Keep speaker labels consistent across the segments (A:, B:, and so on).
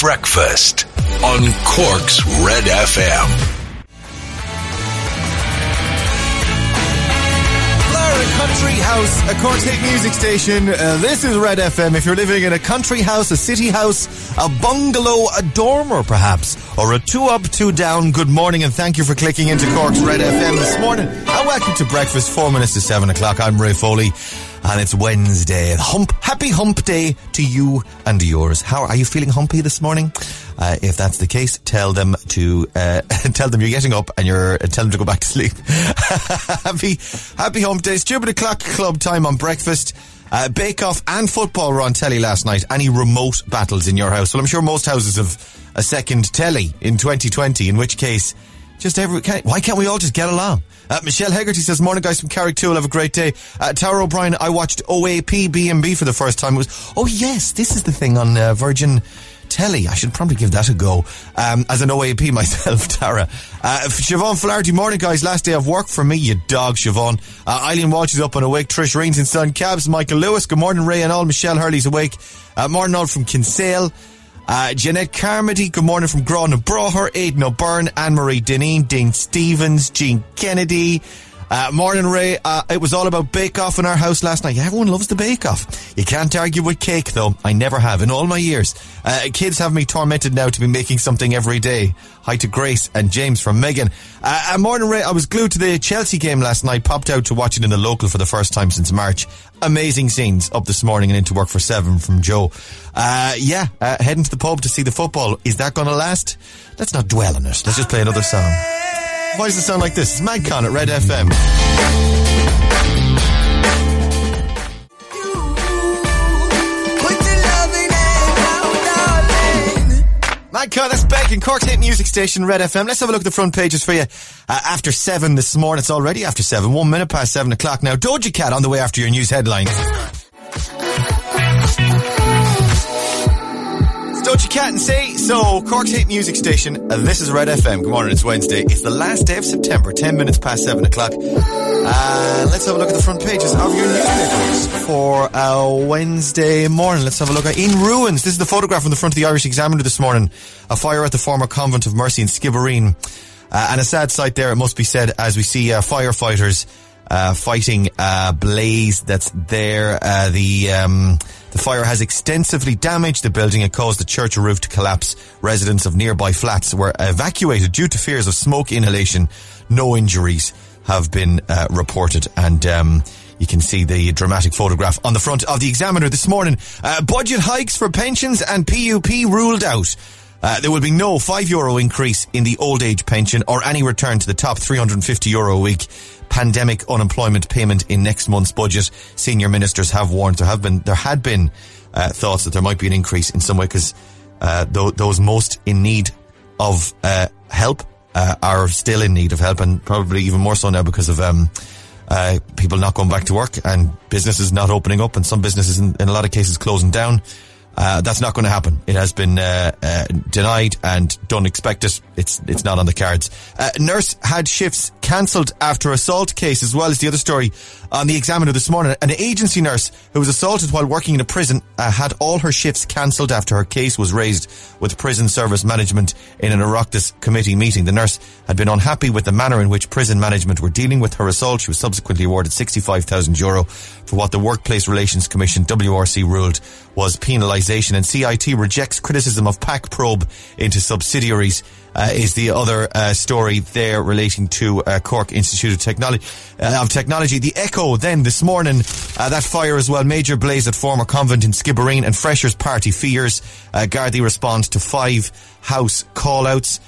A: Breakfast on Cork's Red FM.
B: country house, a Cork's hit music station. Uh, this is Red FM. If you're living in a country house, a city house, a bungalow, a dormer perhaps, or a two up, two down, good morning and thank you for clicking into Cork's Red FM this morning. And welcome to breakfast, four minutes to seven o'clock. I'm Ray Foley and it's Wednesday. Hump, happy hump day to you and yours. How are you feeling humpy this morning? Uh, if that's the case, tell them to uh, tell them you're getting up and you're uh, tell them to go back to sleep. happy happy hump day. Stupid o'clock club time on breakfast. Uh, Bake Off and football were on telly last night. Any remote battles in your house? Well, I'm sure most houses have a second telly in 2020. In which case, just every can, why can't we all just get along? Uh, Michelle Hegarty says, "Morning, guys from Carricktool. Have a great day." Uh, Tara O'Brien, I watched OAP B&B for the first time. It was oh yes, this is the thing on uh, Virgin telly. I should probably give that a go. Um, as an OAP myself, Tara. Uh, Siobhan Flaherty, morning guys. Last day of work for me, you dog, Siobhan. Uh, Eileen Walsh is up and awake. Trish Rains in Sun Cabs. Michael Lewis, good morning, Ray and all. Michelle Hurley's awake. Uh, morning all from Kinsale. Uh, Jeanette Carmody, good morning from Grawn and Broher, Aidan O'Byrne, Anne-Marie Deneen, Dean Stevens, Jean Kennedy, uh, morning, Ray. Uh, it was all about Bake Off in our house last night. Everyone loves the Bake Off. You can't argue with cake, though. I never have in all my years. Uh, kids have me tormented now to be making something every day. Hi to Grace and James from Megan. Uh, morning, Ray. I was glued to the Chelsea game last night. Popped out to watch it in the local for the first time since March. Amazing scenes up this morning and into work for seven from Joe. Uh, yeah, uh, heading to the pub to see the football. Is that going to last? Let's not dwell on it. Let's just play another song. Why does it sound like this? It's Madcon at Red FM. Madcon, that's back in Cork's hit music station, Red FM. Let's have a look at the front pages for you. Uh, after seven this morning, it's already after seven, one minute past seven o'clock now. Doja Cat on the way after your news headlines. You cat and say so? Cork's hit music station. Uh, this is Red FM. Good morning. It's Wednesday. It's the last day of September. Ten minutes past seven o'clock. Uh, let's have a look at the front pages of your newspapers for uh, Wednesday morning. Let's have a look at in ruins. This is the photograph from the front of the Irish Examiner this morning. A fire at the former convent of Mercy in Skibbereen, uh, and a sad sight there. It must be said as we see uh, firefighters uh, fighting a blaze that's there. Uh, the um, the fire has extensively damaged the building and caused the church roof to collapse. Residents of nearby flats were evacuated due to fears of smoke inhalation. No injuries have been uh, reported, and um, you can see the dramatic photograph on the front of the Examiner this morning. Uh, budget hikes for pensions and PUP ruled out. Uh, there will be no five euro increase in the old age pension or any return to the top 350 euro a week pandemic unemployment payment in next month's budget. Senior ministers have warned there have been there had been uh, thoughts that there might be an increase in some way because uh, th- those most in need of uh, help uh, are still in need of help, and probably even more so now because of. Um, uh, people not going back to work and businesses not opening up and some businesses in, in a lot of cases closing down. Uh, that's not going to happen. It has been uh, uh, denied and don't expect it. It's it's not on the cards. Uh, nurse had shifts cancelled after assault case as well as the other story. On the Examiner this morning. An agency nurse who was assaulted while working in a prison uh, had all her shifts cancelled after her case was raised with prison service management in an Oireachtas committee meeting. The nurse had been unhappy with the manner in which prison management were dealing with her assault. She was subsequently awarded 65,000 euro for what the Workplace Relations Commission, WRC, ruled was penalisation. And CIT rejects criticism of PAC probe into subsidiaries uh, is the other uh, story there relating to uh, Cork Institute of Technology. Uh, of Technology, the Echo. Then this morning, uh, that fire as well. Major blaze at former convent in Skibbereen and Freshers Party fears. Uh, Gardaí responds to five house callouts.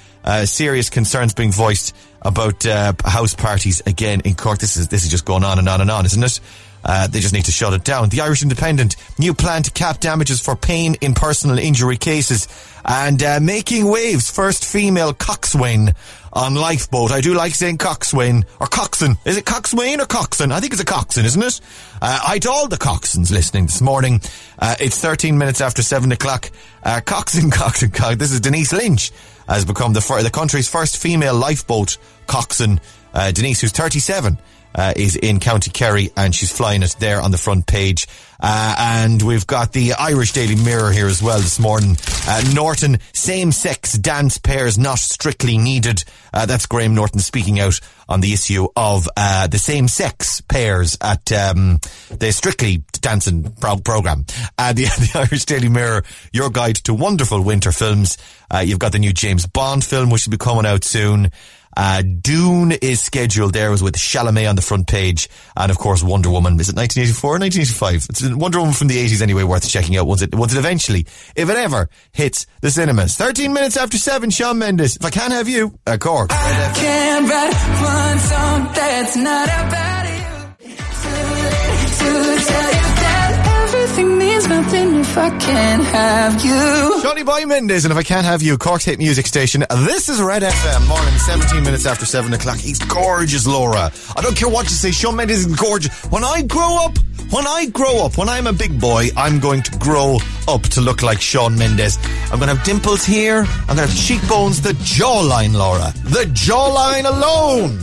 B: serious concerns being voiced about house parties again in Cork. This is this is just going on and on and on, isn't it? Uh, they just need to shut it down. The Irish Independent, new plan to cap damages for pain in personal injury cases. And uh, making waves, first female coxswain on lifeboat. I do like saying coxswain or coxswain. Is it coxswain or coxswain? I think it's a coxswain, isn't it? Uh, hi to all the coxswains listening this morning. Uh, it's 13 minutes after 7 o'clock. Uh, coxswain, coxswain, coxswain. This is Denise Lynch has become the, the country's first female lifeboat coxswain. Uh, Denise, who's 37, uh, is in County Kerry and she's flying it there on the front page. Uh, and we've got the Irish Daily Mirror here as well this morning. Uh, Norton, same-sex dance pairs not strictly needed. Uh, that's Graham Norton speaking out on the issue of uh, the same-sex pairs at um, the Strictly Dancing pro- program. Uh, the, the, Irish Daily Mirror, your guide to wonderful winter films. Uh, you've got the new James Bond film, which will be coming out soon. Uh, Dune is scheduled there, was with Chalamet on the front page. And of course, Wonder Woman. Is it 1984 or 1985? It's Wonder Woman from the 80s anyway, worth checking out once it, once it eventually, if it ever, hits the cinemas. 13 minutes after 7, Shawn Mendes. If I can't have you, a Cork. I write one song that's not about means nothing if I can't have you. Johnny Boy Mendes, and if I can't have you, Cork's hit music station. This is Red FM, morning, 17 minutes after 7 o'clock. He's gorgeous, Laura. I don't care what you say, Shawn Mendes is gorgeous. When I grow up, when I grow up, when I'm a big boy, I'm going to grow up to look like Shawn Mendes. I'm going to have dimples here. I'm going to have cheekbones, the jawline, Laura. The jawline alone.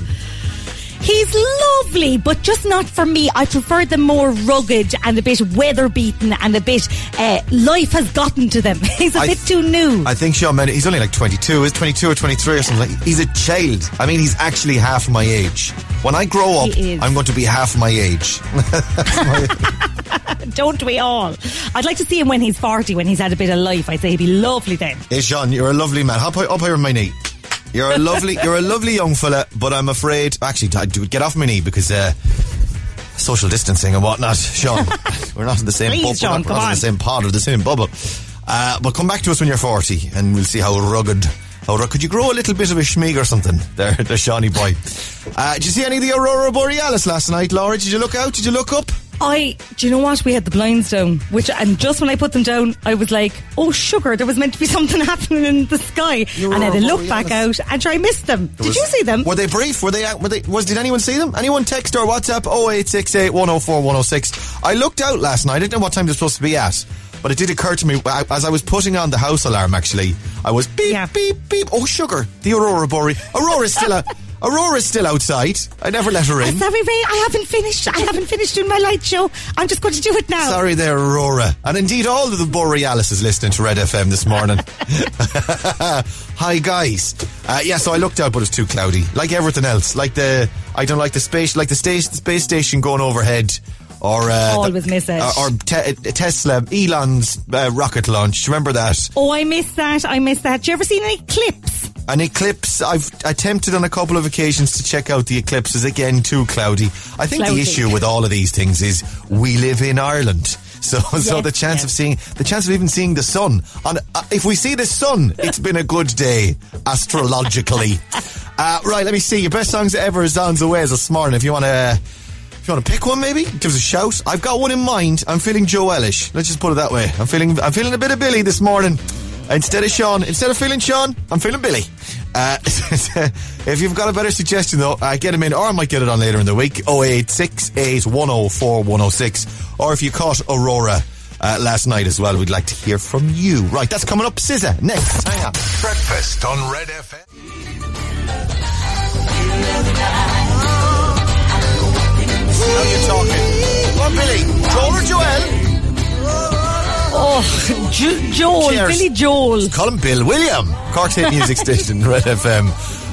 C: He's lovely, but just not for me. I prefer them more rugged and a bit weather beaten and a bit uh, life has gotten to them. He's a I bit too new.
B: I think Shawn Mendes, he's only like 22, is 22 or 23 or something. Like, he's a child. I mean, he's actually half my age. When I grow up, I'm going to be half my age.
C: Don't we all? I'd like to see him when he's 40, when he's had a bit of life. I'd say he'd be lovely then.
B: Hey, Shawn, you're a lovely man. Up, up here on my knee. You're a lovely, you're a lovely young fella, but I'm afraid, actually, I do get off my knee because, uh, social distancing and whatnot. Shawn, we're not in the same
C: Please,
B: bubble.
C: Shawn, we're not
B: in the same pod or the same bubble. Uh, but come back to us when you're 40 and we'll see how rugged, how rugged. Could you grow a little bit of a schmeeg or something there, the Shawnee boy? Uh, did you see any of the Aurora Borealis last night, Laura? Did you look out? Did you look up?
C: I, do you know what? We had the blinds down, which, and just when I put them down, I was like, oh, sugar, there was meant to be something happening in the sky. and then I looked back out and I missed them. There did was, you see them?
B: Were they brief? Were they, were they, was, did anyone see them? Anyone text or WhatsApp 0868 104 106? I looked out last night. I didn't know what time they're supposed to be at. But it did occur to me uh, as I was putting on the house alarm. Actually, I was beep yeah. beep beep. Oh, sugar! The aurora borealis. Aurora's still a Aurora's still outside. I never let her in.
C: sorry, Ray. I haven't finished. I haven't finished doing my light show. I'm just going to do it now.
B: Sorry there, Aurora. And indeed, all of the Borealis is listening to Red FM this morning. Hi, guys. Uh, yeah, so I looked out, but it's too cloudy. Like everything else. Like the, I don't like the space, like the the space station going overhead or uh,
C: always
B: the,
C: miss it.
B: Or, or te- Tesla, Elon's uh, rocket launch. Remember that?
C: Oh, I missed that. I missed that. Do you ever seen any clips?
B: An eclipse. I've attempted on a couple of occasions to check out the eclipses. Again too cloudy. I think cloudy. the issue with all of these things is we live in Ireland. So, yes, so the chance yes. of seeing, the chance of even seeing the sun on, uh, if we see the sun, it's been a good day astrologically. uh, right, let me see. Your best songs ever is on the way this morning. If you want to, if you want to pick one, maybe give us a shout. I've got one in mind. I'm feeling Joelish. Let's just put it that way. I'm feeling I'm feeling a bit of Billy this morning. Instead of Sean, instead of feeling Sean, I'm feeling Billy. Uh, if you've got a better suggestion though, uh, get them in, or I might get it on later in the week. 0868 104 106. Or if you caught Aurora uh, last night as well, we'd like to hear from you. Right, that's coming up. SZA next. Hang on.
A: Breakfast on Red FM.
B: Now you're talking. Come on, Billy. Joel or Joel?
C: Oh, jo- Joel,
B: Cheers.
C: Billy Joel.
B: Call him Bill William. Cork's hit music station, Red FM.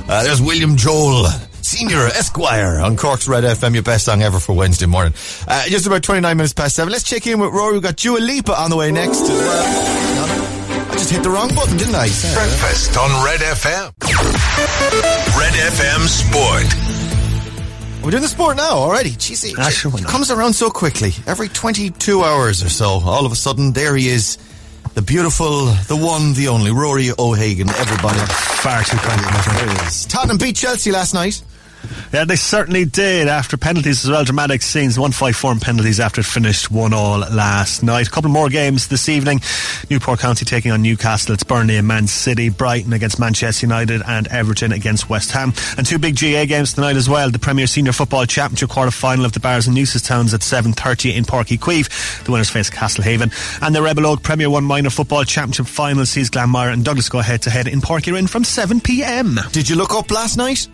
B: Uh, there's William Joel, Senior Esquire on Cork's Red FM, your best song ever for Wednesday morning. Uh, just about 29 minutes past 7. Let's check in with Rory. We've got Dua Lipa on the way next as well. I just hit the wrong button, didn't I?
A: Breakfast on Red FM. Red FM Sport.
B: We're doing the sport now already. Jeez, it,
D: Ah, sure, why
B: it comes around so quickly. Every 22 hours or so, all of a sudden, there he is. The beautiful, the one, the only, Rory O'Hagan, everybody.
D: Far too kind.
B: There he is. Tottenham beat Chelsea last night.
D: Yeah, they certainly did after penalties as well. Dramatic scenes, 1-5-4 penalties after it finished 1-all last night. A couple more games this evening. Newport County taking on Newcastle. It's Burnley and Man City. Brighton against Manchester United and Everton against West Ham. And two big GA games tonight as well. The Premier Senior Football Championship quarter-final of the Barrs and Nuisances Towns at 7.30 in Páirc Uí Chaoimh. The winners face Castlehaven. And the Rebel Óg Premier 1 Minor Football Championship final sees Glanmire and Douglas go head-to-head in Páirc Uí Rinn from 7pm.
B: Did you look up last night?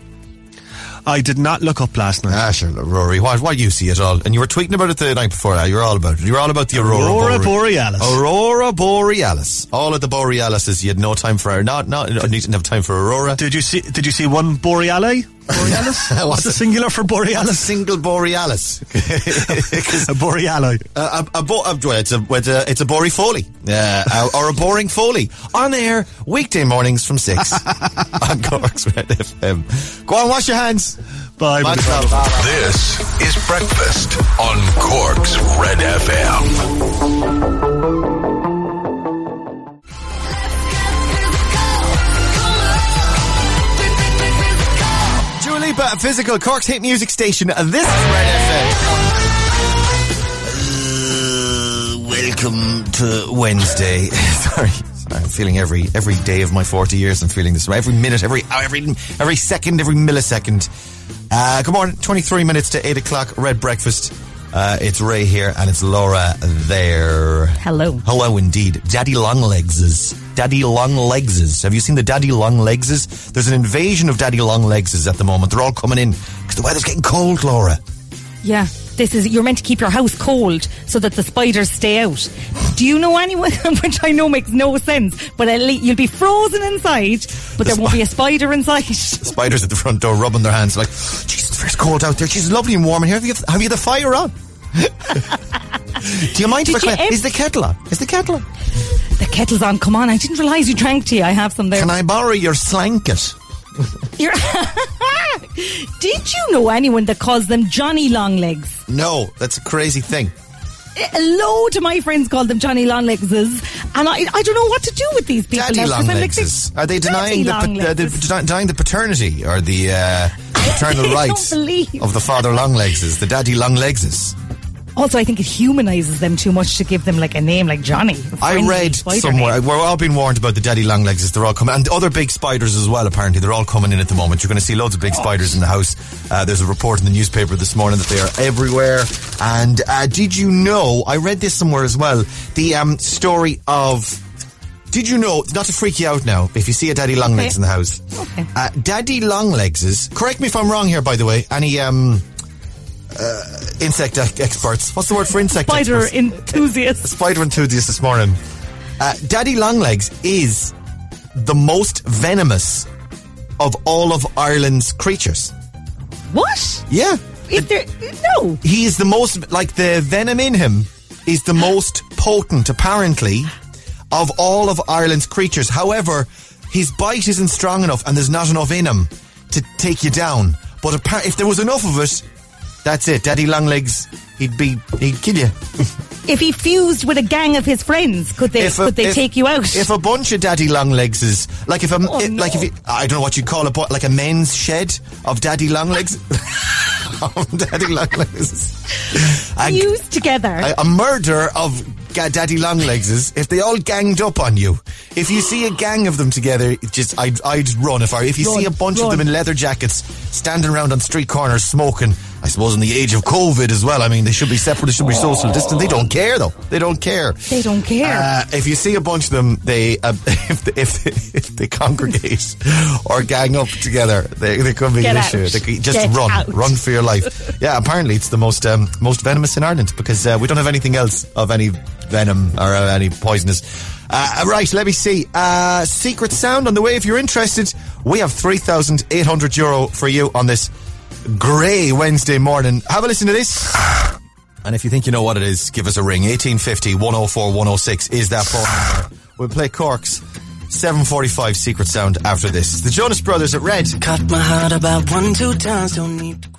D: I did not look up last night.
B: Ah, sure, Rory. Why, why you see it all? And you were tweeting about it the night before that. You were all about it. You were all about the Aurora,
D: Aurora
B: Borealis.
D: Borealis.
B: Aurora Borealis. All of the Borealises. You had no time for not not. You didn't have time for Aurora.
D: Did you see? Did you see one boreale? Borealis.
B: What's
D: What's the singular for
B: What's a
D: borealis?
B: single Borealis? 'Cause,
D: A boreale.
B: uh, a, a, bo- uh, well, it's a it's a, it's a Bori Foley uh, or a boring Foley on air weekday mornings from six on Cork's Red FM. Go on, wash your hands.
D: Bye.
B: Bye.
D: bye.
A: This is Breakfast on Cork's Red FM.
B: Dua Physical, Cork's hit music station. This is Red FM. Uh, welcome to Wednesday. Sorry, I'm feeling every every day of my 40 years. I'm feeling this. Every minute, every every every second, every millisecond. Uh, good morning. 23 minutes to 8 o'clock. Red breakfast. Uh, it's Ray here, and it's Laura there.
C: Hello.
B: Hello, indeed. Daddy Longlegses. Daddy Longlegses. Have you seen the Daddy Longlegses? There's an invasion of Daddy Longlegses at the moment. They're all coming in because the weather's getting cold, Laura.
C: Yeah, this is you're meant to keep your house cold so that the spiders stay out. Do you know anyone? Which I know makes no sense, but at least you'll be frozen inside, but there won't be a spider inside.
B: Spiders at the front door rubbing their hands like, Jesus, it's cold out there. She's lovely and warm in here. Have you, have you the fire on? Do you mind if I
C: Did you
B: cla-
C: ev-
B: Is the kettle on? Is the kettle on?
C: The kettle's on. Come on, I didn't realise you drank tea. I have some there.
B: Can I borrow your slanket?
C: You're- Did you know anyone that calls them Johnny Longlegs?
B: No, that's a crazy thing.
C: A load of my friends call them Johnny Longlegses, and I, I don't know what to do with these people.
B: Daddy
C: now, I'm like,
B: Longlegses. Are they denying the, uh, the, denying the paternity or the uh, paternal rights of the father Longlegses, the daddy Longlegses?
C: Also, I think it humanizes them too much to give them like a name like Johnny.
B: I read somewhere,
C: name.
B: we're all being warned about the daddy Longlegses. They're all coming, and other big spiders as well, apparently. They're all coming in at the moment. You're going to see loads of big spiders in the house. Uh, there's a report in the newspaper this morning that they are everywhere. And uh, did you know, I read this somewhere as well, the um, story of. Did you know, not to freak you out now, if you see a daddy longlegs
C: Okay.
B: in the house,
C: Okay.
B: uh, daddy longlegses, correct me if I'm wrong here, by the way, any um, uh, insect e- experts? What's the word for insect
C: Spider
B: experts?
C: enthusiast.
B: spider enthusiast this morning. Uh, Daddy Longlegs is the most venomous of all of Ireland's creatures.
C: What?
B: Yeah.
C: Is there no?
B: He is the most, like, the venom in him is the most potent, apparently, of all of Ireland's creatures. However, his bite isn't strong enough and there's not enough in him to take you down. But appa- if there was enough of it, that's it. Daddy Longlegs, he'd be, he'd kill you.
C: If he fused with a gang of his friends, could they
B: a-
C: could they
B: if-
C: take you out?
B: If a bunch of daddy long legs is like if a
C: Oh,
B: it- like if
C: no.
B: you, I don't know what you'd call a like a men's shed of daddy longlegs. of daddy longlegs.
C: Fused together.
B: a, a murder of daddy long legs is if they all ganged up on you. If you see a gang of them together, it just I'd I'd run if I if you
C: Run,
B: see a bunch of them in leather jackets standing around on street corners smoking I suppose in the age of COVID as well. I mean, they should be separate. They should be social distance. They don't care though. They don't care.
C: They don't care.
B: Uh, if you see a bunch of them, they uh, if they, if, they, if they congregate or gang up together, they, they could be
C: Get
B: an
C: out.
B: issue. They could just
C: Get
B: run,
C: out.
B: run for your life. yeah, apparently it's the most um, most venomous in Ireland because uh, we don't have anything else of any venom or uh, any poisonous. Uh, right, let me see. Uh, secret sound on the way. If you're interested, we have three thousand eight hundred euro for you on this grey Wednesday morning. Have a listen to this. And if you think you know what it is, give us a ring. 1850 104 106 is that phone number. We'll play Cork's 745 Secret Sound after this. The Jonas Brothers at Red.
E: Cut my heart about one, two times. Don't need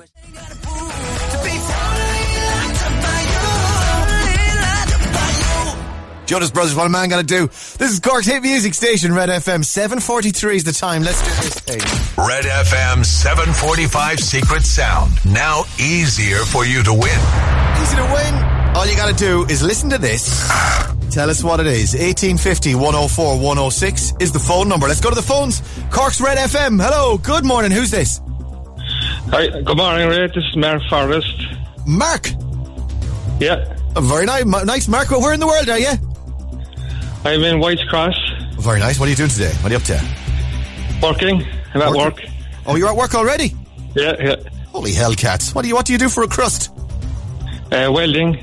B: Jonas Brothers, what a man gonna do? This is Cork's hit music station, Red FM. 743 is the time. Let's do this thing.
A: Red FM 745 Secret Sound. Now easier for you to win.
B: Easy to win. All you gotta do is listen to this. Tell us what it is. 1850 104 106 is the phone number. Let's go to the phones. Cork's Red FM. Hello. Good morning. Who's this?
F: Hi, good morning, Red. This is Mark Forrest.
B: Mark.
F: Yeah,
B: Uh, Very nice, nice, Mark. Where in the world are you?
F: I'm in White's Cross,
B: Very nice. What are you doing today? What are you up to?
F: working. I'm at work.
B: Working. Oh, you're at work already?
F: Yeah, yeah.
B: Holy hell, cats! What do you What do you do for a crust?
F: Uh, welding.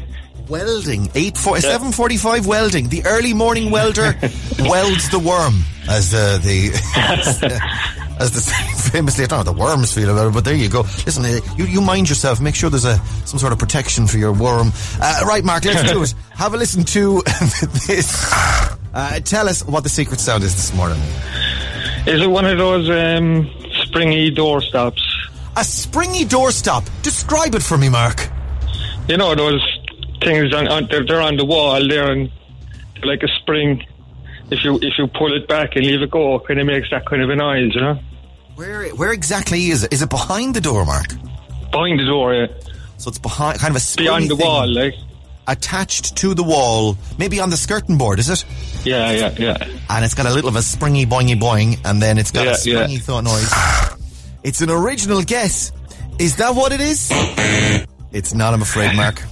B: Welding. Eight four seven forty five welding. The early morning welder welds the worm, as uh, the as the famously. I don't know how the worms feel about it, but there you go. Listen, uh, you you mind yourself. Make sure there's a some sort of protection for your worm. Uh, right, Mark. Let's do it. Have a listen to this. Uh, tell us what the secret sound is this morning.
F: Is it one of those um, springy door stops?
B: A springy doorstop. Describe it for me, Mark.
F: You know those things on, on they're, they're on the wall there, and they're like a spring. If you if you pull it back and leave it go, it kind of makes that kind of a noise, you know.
B: Where where exactly is it? Is it behind the door, Mark?
F: Behind the door, yeah.
B: So it's behind, kind of a springy
F: beyond the wall, like.
B: attached to the wall, maybe on the skirting board, is it?
F: Yeah, yeah, yeah.
B: And it's got a little of a springy boingy boing, and then it's got
F: Yeah,
B: a springy
F: yeah.
B: thought noise. It's an original guess. Is that what it is? It's not, I'm afraid, Mark.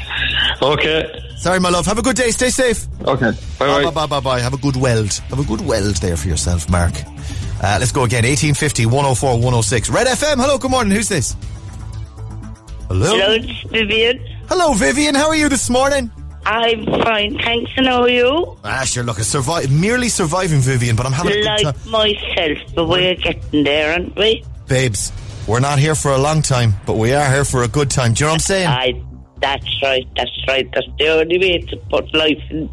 F: Okay,
B: Sorry, my love. Have a good day. Stay safe.
F: okay. Bye,
B: Bye,
F: bye.
B: bye, bye, bye, bye. Have a good weld. Have a good weld there for yourself, Mark. Uh, let's go again. 1850 104 106. Red FM. Hello, good morning. Who's this? Hello.
G: Hello, it's Vivian.
B: Hello, Vivian. How are you this morning?
G: I'm fine, thanks, and how are you?
B: Ah, sure, look, a survive, merely surviving, Vivian, but I'm having a good
G: Like
B: time.
G: myself, but we're getting there, aren't we?
B: Babes, we're not here for a long time, but we are here for a good time. Do you know what I'm saying?
G: I, that's right, that's right. That's the only way to put life in,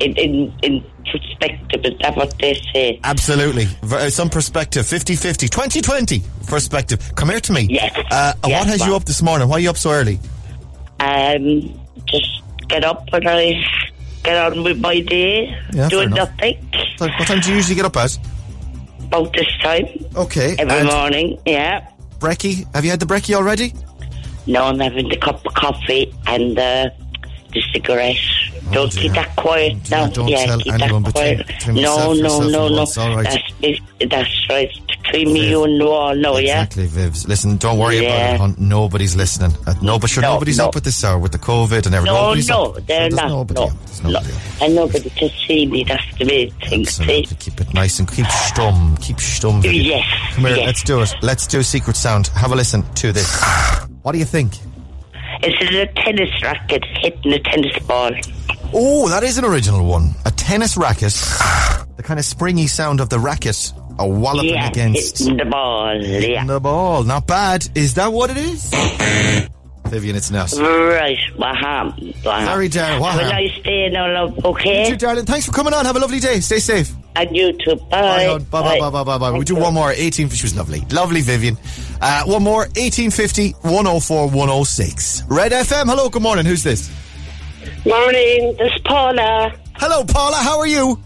G: in, in, in perspective. Is that what they say?
B: Absolutely. Uh, Some perspective. 50-50. 2020 perspective. Come here to me.
G: Yes.
B: Uh,
G: Yes,
B: what has you up this morning? Why are you up so early?
G: Um, just get up and I get on with my day,
B: Yeah,
G: doing nothing.
B: So what time do you usually get up at?
G: About this time,
B: Okay.
G: every
B: and
G: morning, yeah.
B: brekkie. Have you had the brekkie already?
G: Now I'm having the cup of coffee and uh, the cigarette. don't
B: dear.
G: keep that quiet
B: Oh,
G: now.
B: don't
G: yeah,
B: tell
G: keep
B: anyone
G: that quiet.
B: between
G: no, no, no, no.
B: right.
G: That's it, that's right. Between me, you, and the wall. No, yeah.
B: Exactly, Vivs. Listen, don't worry about it. hon. Nobody's listening. Uh, no, but sure,
G: No,
B: nobody's
G: no.
B: up at this hour with the COVID and everything.
G: No,
B: nobody's
G: no,
B: up.
G: they're
B: There's
G: not.
B: Nobody
G: no,
B: up.
G: No.
B: nobody up.
G: And nobody can see me. That's the main thing. See?
B: Absolutely. Keep it nice and keep stum. Keep stum. Vivian.
G: Yes,
B: Come here.
G: yes.
B: Let's do it. Let's do a secret sound. Have a listen to this. What do you think?
G: Is it a tennis racket hitting a tennis ball?
B: Oh, that is an original one. A tennis racket. The kind of springy sound of the racket. A walloping
G: Yeah,
B: against
G: hitting the ball. Yeah.
B: the ball. Not bad. Is that what it is? Vivian, it's not.
G: Right, what happened? What
B: Sorry, darling. What
G: Have a
B: happened?
G: nice day now, love.
B: You
G: Okay?
B: too, darling. Thanks for coming on. Have a lovely day. Stay safe.
G: And you too.
B: Bye,
G: Bye.
B: bye, bye, bye, bye, bye, bye. We do one more. 18. She was lovely. Lovely, Vivian. Uh, one more. 1850 104 106. Red FM. Hello, good morning. Who's this?
H: Morning, this is Paula.
B: Hello, Paula. How are you?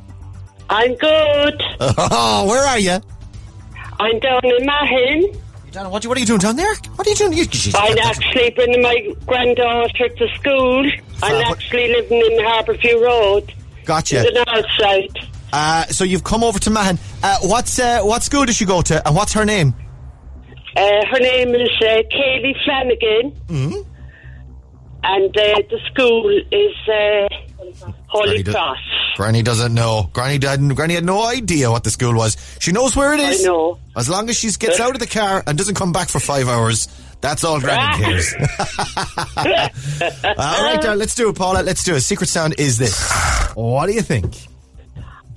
H: I'm good.
B: Oh, where are you?
H: I'm down in Mahon.
B: Donna, what, what are you doing down there? What are you doing? You, you-
H: I'm actually bringing my granddaughter to school. I'm
B: Fab.
H: actually living in Harbourview Road,
B: Gotcha.
H: the north side.
B: Uh, so you've come over to Mahon. Uh, what's uh, what school does she go to, and what's her name?
H: Uh, her name is uh, Kaylee Flanagan.
B: Mm-hmm.
H: And uh, the school is uh, Holy Cross.
B: Granny doesn't know. Granny didn't. Granny had no idea what the school was. She knows where it is.
H: I know.
B: As long as she gets out of the car and doesn't come back for five hours, that's all Granny cares. all right, darling, let's do it, Paula. Let's do it. Secret sound is this. What do you think?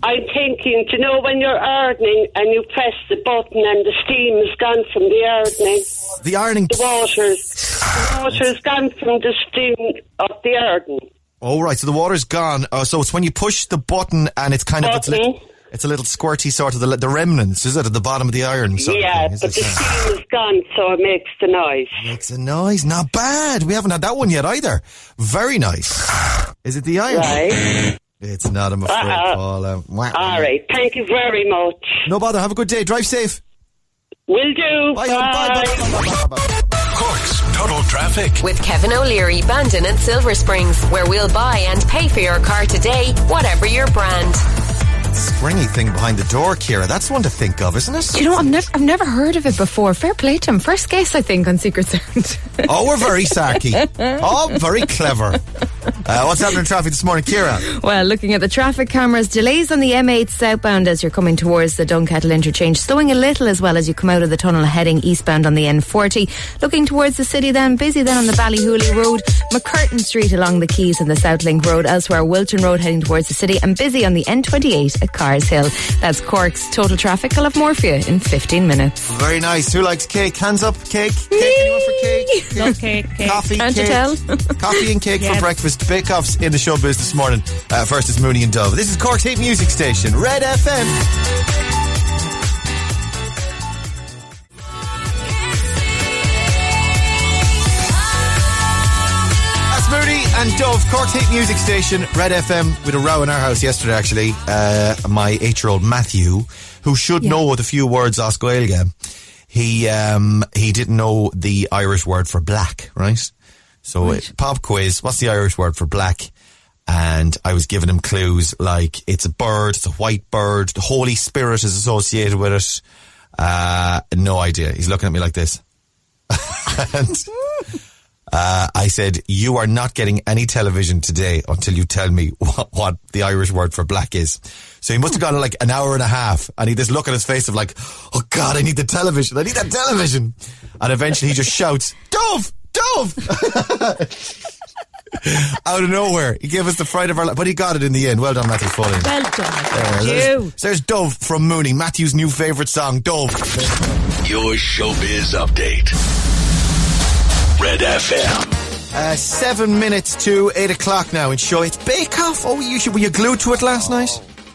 H: I'm thinking, do you know when you're ironing and you press the button and the steam is gone from the ironing?
B: The ironing.
H: The water's, the water's gone from the steam of the ironing.
B: Oh, right. So the water's gone. Uh, so it's when you push the button and it's kind of it's, it's a little squirty sort of the, the remnants, is it, at the bottom of the iron? Sort of
H: yeah,
B: thing,
H: but the steam is gone, so it makes the noise.
B: Makes a noise. Not bad. We haven't had that one yet either. Very nice. Is it the iron?
H: Right.
B: It's not, I'm afraid,
H: Uh-uh.
B: Paula.
H: All right. Thank you very much.
B: No bother. Have a good day. Drive safe.
H: Will do.
B: Bye. Bye. Bye. Bye.
A: Cork's Total Traffic.
I: With Kevin O'Leary, Bandon and Silver Springs, where we'll buy and pay for your car today, whatever your brand.
B: Springy thing behind the door, Kira. That's one to think of, isn't it?
J: You know, I've never, I've never heard of it before. Fair play to him. First guess, I think, on Secret Sound.
B: Oh, we're very sarky. oh, very clever. Uh, what's happening in traffic this morning, Kira?
J: well, looking at the traffic cameras, delays on the M8 southbound as you're coming towards the Dunkettle interchange, slowing a little as well as you come out of the tunnel heading eastbound on the N40. Looking towards the city then, busy then on the Ballyhooly Road, MacCurtain Street along the Quays and the Southlink Road, elsewhere Wilton Road heading towards the city, and busy on the N28 at Carr's Hill. That's Cork's total traffic. I'll have more for you in 15 minutes.
B: Very nice. Who likes cake? Hands up. Cake. Cake. Anyone for cake?
C: Love cake, cake.
B: Coffee,
J: Can't you tell?
B: Coffee and cake for breakfast. Bake offs in the showbiz this morning. Uh, first is Mooney and Dove. This is Cork's Hate Music Station, Red FM. That's Mooney and Dove, Cork's Hate Music Station, Red FM. With a row in our house yesterday, actually. Uh, my eight-year-old Matthew, who should know the few words Os Gaeilge, he um, he didn't know the Irish word for black, right? So uh, pop quiz. What's the Irish word for black? And I was giving him clues like it's a bird, it's a white bird, the Holy Spirit is associated with it. Uh, no idea. He's looking at me like this. and uh, I said, "You are not getting any television today until you tell me what, what the Irish word for black is." So he must have gone like an hour and a half, and he this look on his face of like, "Oh God, I need the television! I need that television!" And eventually he just shouts, "Dove, Dove!" Out of nowhere, he gave us the fright of our life, but he got it in the end. Well done, Matthew Foley.
C: Well done.
B: There,
C: you.
B: there's, there's Dove from Mooney, Matthew's new favourite song, Dove.
A: Your showbiz update. Red FM.
B: Uh, seven minutes to eight o'clock now in show. It's Bake Off. Oh, you should, were you glued to it last night?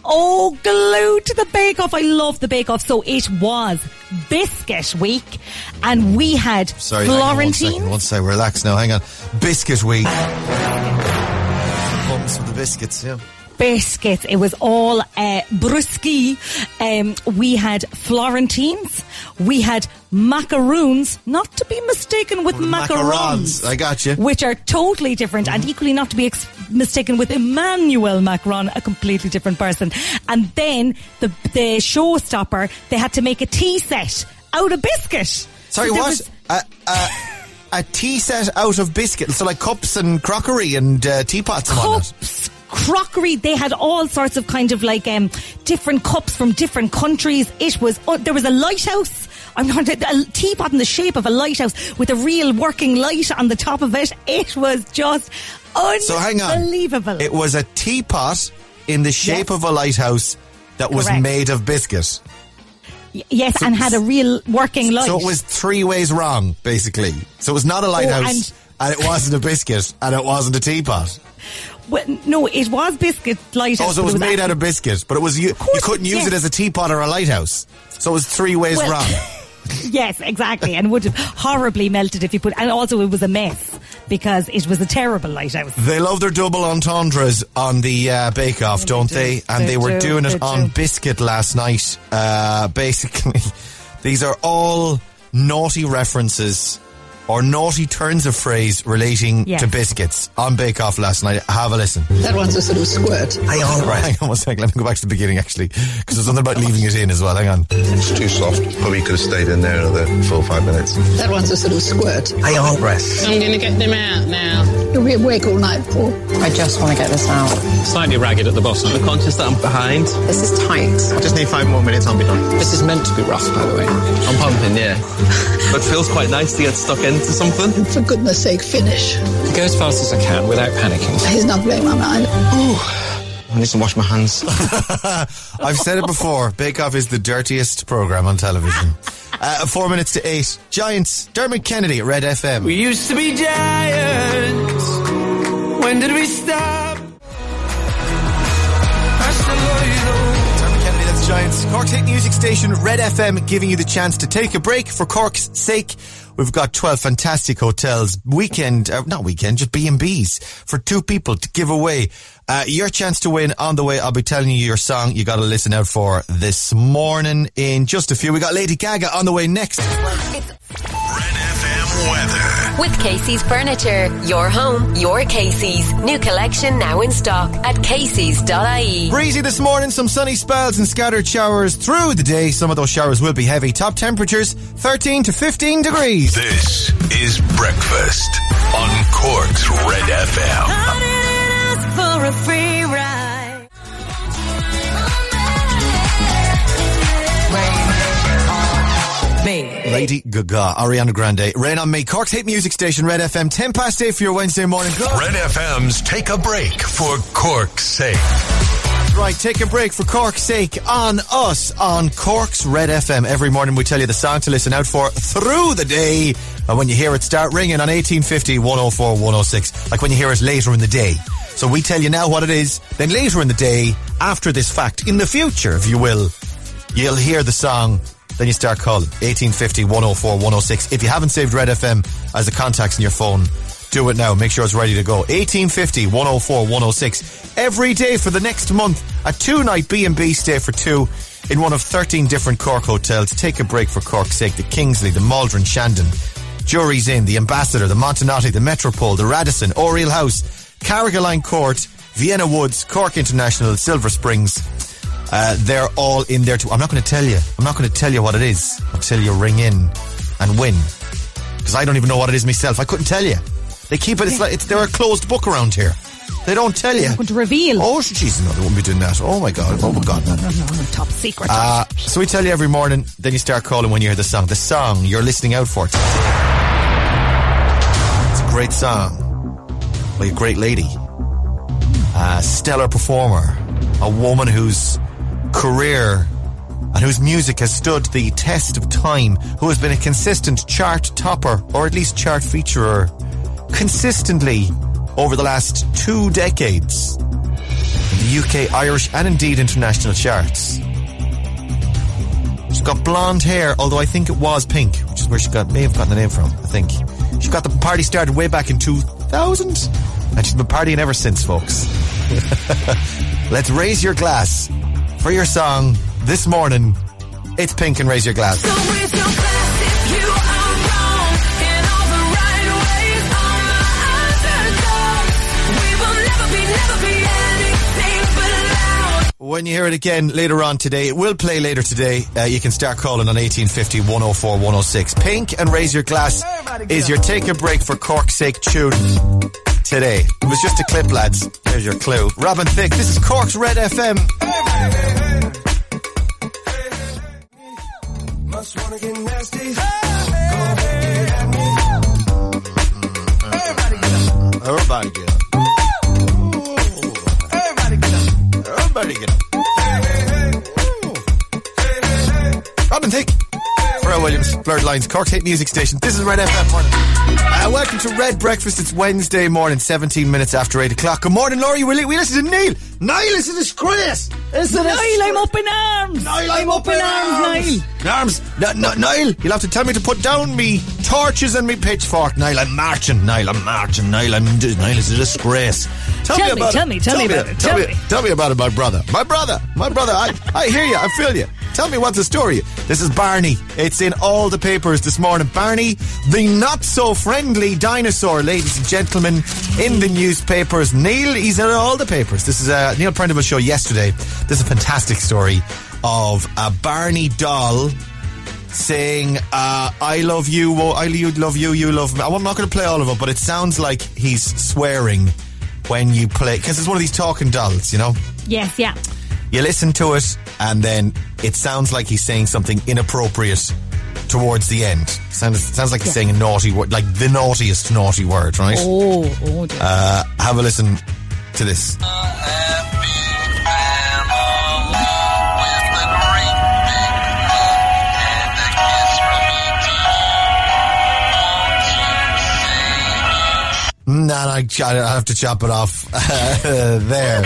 C: Oh, glued to the Bake Off. I love the Bake Off. So it was Biscuit Week, and we had
B: Sorry, hang on one
C: Florentine.
B: second. One second, relax now. Hang on. Biscuit week. Bums for the biscuits, yeah.
C: Biscuits. It was all uh, brusky. Um, we had Florentines. We had macaroons, not to be mistaken with macarons.
B: Macarons. I got you.
C: Which are totally different and equally not to be ex- mistaken with Emmanuel Macron, a completely different person. And then the, the showstopper, they had to make a tea set out of biscuit.
B: Sorry,
C: So
B: what?
C: was-
B: A, a, a tea set out of biscuit. So like cups and crockery and uh, teapots
C: cups, crockery. They had all sorts of kind of like um, different cups from different countries. It was oh, there was a lighthouse. I'm not a teapot in the shape of a lighthouse with a real working light on the top of it. It was just
B: So hang on.
C: unbelievable.
B: It was a teapot in the shape of a lighthouse that was
C: Correct.
B: made of biscuit.
C: Y- yes, and had a real working light.
B: So it was three ways wrong, basically. So it was not a lighthouse, and, it wasn't a biscuit, and it wasn't a teapot.
C: Well, no, it was biscuit lighthouse.
B: Oh, so it
C: but
B: was made
C: actually-
B: out of biscuit, but it was you. You couldn't use
C: yes.
B: it as a teapot or a lighthouse. So it was three ways
C: Well-
B: wrong.
C: Yes, exactly, and would have horribly melted if you put. And also, it was a mess because it was a terrible lighthouse.
B: They love their double entendres on the uh, Bake Off, don't they? And
C: They
B: they were
C: do,
B: doing it
C: they
B: on
C: do.
B: biscuit last night. Uh, basically, these are all naughty references or naughty turns of phrase relating
C: Yes.
B: to biscuits on Bake Off last night. Have a listen.
K: That one's a sort of squirt.
B: Hang on, right. Hang on one second. Let me go back to the beginning, actually, because there's something about leaving it in as well. Hang on.
L: It's too soft. Probably could have stayed in there another four or five minutes.
K: That one's a sort of squirt.
L: Hang on, breath.
M: I'm going to get them out now.
K: You'll be awake all night, Paul.
M: I just want to get this out.
N: Slightly ragged at the bottom. I'm conscious that I'm behind.
M: This is tight.
N: I just need five more minutes, I'll be done. This is meant to be rough, by the way. I'm pumping, yeah. but it feels quite nice to get stuck into something.
K: For goodness sake, finish.
N: Go as fast as I can without panicking.
K: He's not blowing my mind.
N: I need to wash my hands.
B: I've said it before. Bake Off is the dirtiest program on television. Uh, four minutes to eight. Giants. Dermot Kennedy at Red FM.
O: We used to be giants. When did we stop? I still love you though.
B: Dermot Kennedy, that's Giants. Cork's hit music station, Red FM, giving you the chance to take a break for Cork's sake. We've got 12 fantastic hotels, weekend, uh, not weekend, just B&Bs for two people to give away. Uh, your chance to win on the way. I'll be telling you your song you got to listen out for this morning in just a few. We got Lady Gaga on the way next.
A: Weather.
I: With Casey's Furniture. Your home, your Casey's. New collection now in stock at Casey's.ie.
B: Breezy this morning, some sunny spells and scattered showers through the day. Some of those showers will be heavy. Top temperatures 13 to 15 degrees.
A: This is Breakfast on Cork's Red FM.
O: For a free ride.
B: Lady Gaga, Ariana Grande, Rain on Me, Cork's hit music station, Red FM, 10 past 8 for your Wednesday morning. Go.
A: Red FM's Take a Break for Cork's sake.
B: Right, take a break for Cork's sake on us on Cork's Red FM. Every morning we tell you the song to listen out for through the day. And when you hear it start ringing on 1850 104 106, like when you hear it later in the day. So we tell you now what it is, then later in the day, after this fact, in the future, if you will, you'll hear the song, then you start calling 1850 104 106. If you haven't saved Red FM as the contacts in your phone, do it now. Make sure it's ready to go. 1850 104 106. Every day for the next month, a two night B&B stay for two in one of 13 different Cork hotels. Take a break for Cork's sake. The Kingsley, the Maldron, Shandon, Jury's Inn, the Ambassador, the Montenotte, the Metropole, the Radisson, Oriel House, Carrigaline Court, Vienna Woods, Cork International, Silver Springs. Uh, they're all in there too. I'm not going to tell you. I'm not going to tell you what it is until you ring in and win. Because I don't even know what it is myself. I couldn't tell you. They keep it. It's like it's, they're a closed book around here. They don't tell you.
C: going to reveal.
B: Oh, jeez, no, they won't be doing that. Oh my god. Oh my god.
C: No, no, no, no, top secret.
B: Uh, so we tell you every morning, then you start calling when you hear the song. The song you're listening out for. It's a great song by a great lady, a stellar performer, a woman whose career and whose music has stood the test of time, who has been a consistent chart topper or at least chart featurer consistently over the last two decades in the UK, Irish, and indeed international charts. She's got blonde hair, although I think it was pink, which is where she got may have gotten the name from. I think she got the party started way back in 2000, and she's been partying ever since, folks. Let's raise your glass for your song this morning. It's Pink and Raise Your Glass. When you hear it again later on today, it will play later today. Uh, you can start calling on 1850 104 106. Pink and Raise Your Glass is your take a break for Cork's sake tune today. It was just a clip, lads. There's your clue. Robin Thicke, this is Cork's Red FM.
O: Must wanna get nasty.
B: Everybody get up. Pharrell Williams, Blurred Lines, Cork's hit music station. This is Red FM morning. Uh, welcome to Red Breakfast. It's Wednesday morning, 17 minutes after 8 o'clock. Good morning, Laurie. We, we listen to Neil. Niall is a disgrace. It's a
C: Niall, I'm up in arms.
B: Niall,
C: I'm up in arms, Niall.
B: Arms. No, no, Niall, you'll have to tell me to put down me torches and me pitchfork. Niall, I'm marching. Niall, I'm marching. Niall, I'm, Niall is a disgrace. Tell,
C: Tell
B: me
C: me,
B: about
C: tell
B: it.
C: me, tell me about it,
B: Tell,
C: tell
B: me, tell me about it, my brother. My brother. My brother. I, I hear you. I feel you. Tell me what's the story. This is Barney. It's in all the papers this morning. Barney, the not so friendly dinosaur, ladies and gentlemen, in the newspapers. Neil, he's in all the papers. This is a Neil Prendeville show yesterday. This is a fantastic story of a Barney doll saying, uh, I love you, oh, I love you, you love me. I'm not going to play all of it, but it sounds like he's swearing when you play, because it's one of these talking dolls, you know?
C: Yes, yeah.
B: You listen to it, and then it sounds like he's saying something inappropriate towards the end. Sounds, sounds like he's saying a naughty word, like the naughtiest naughty word, right?
C: Oh, oh, dear.
B: Uh, have a listen to this. No, no, I, I have to chop it off there.